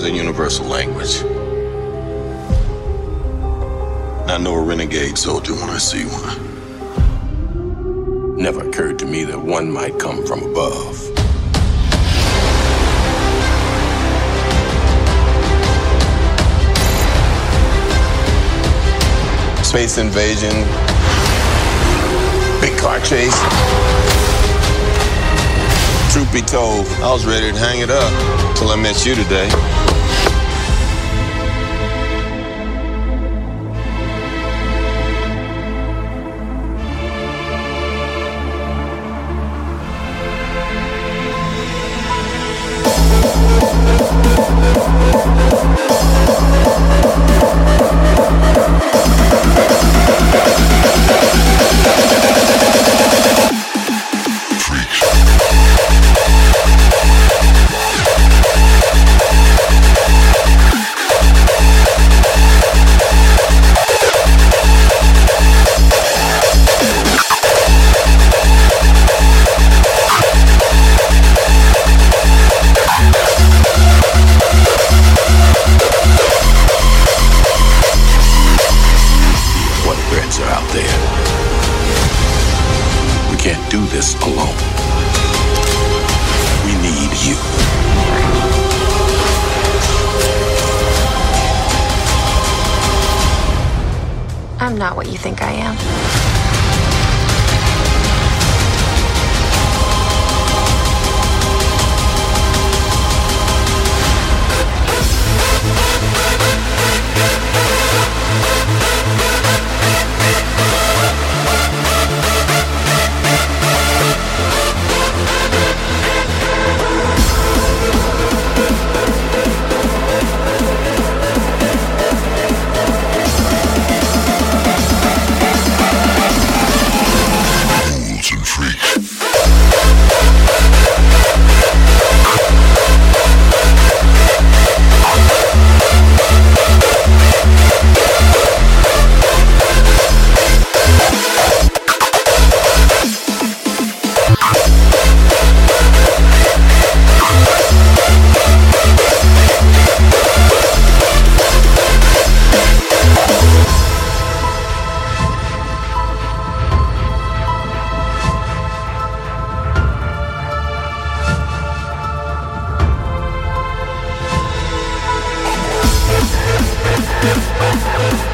is a universal language. I know a renegade soldier when I see one. Never occurred to me that one might come from above. Space invasion, big car chase. Truth be told, I was ready to hang it up till I met you today. Are out there? We can't do this alone. We need you. I'm not what you think I am.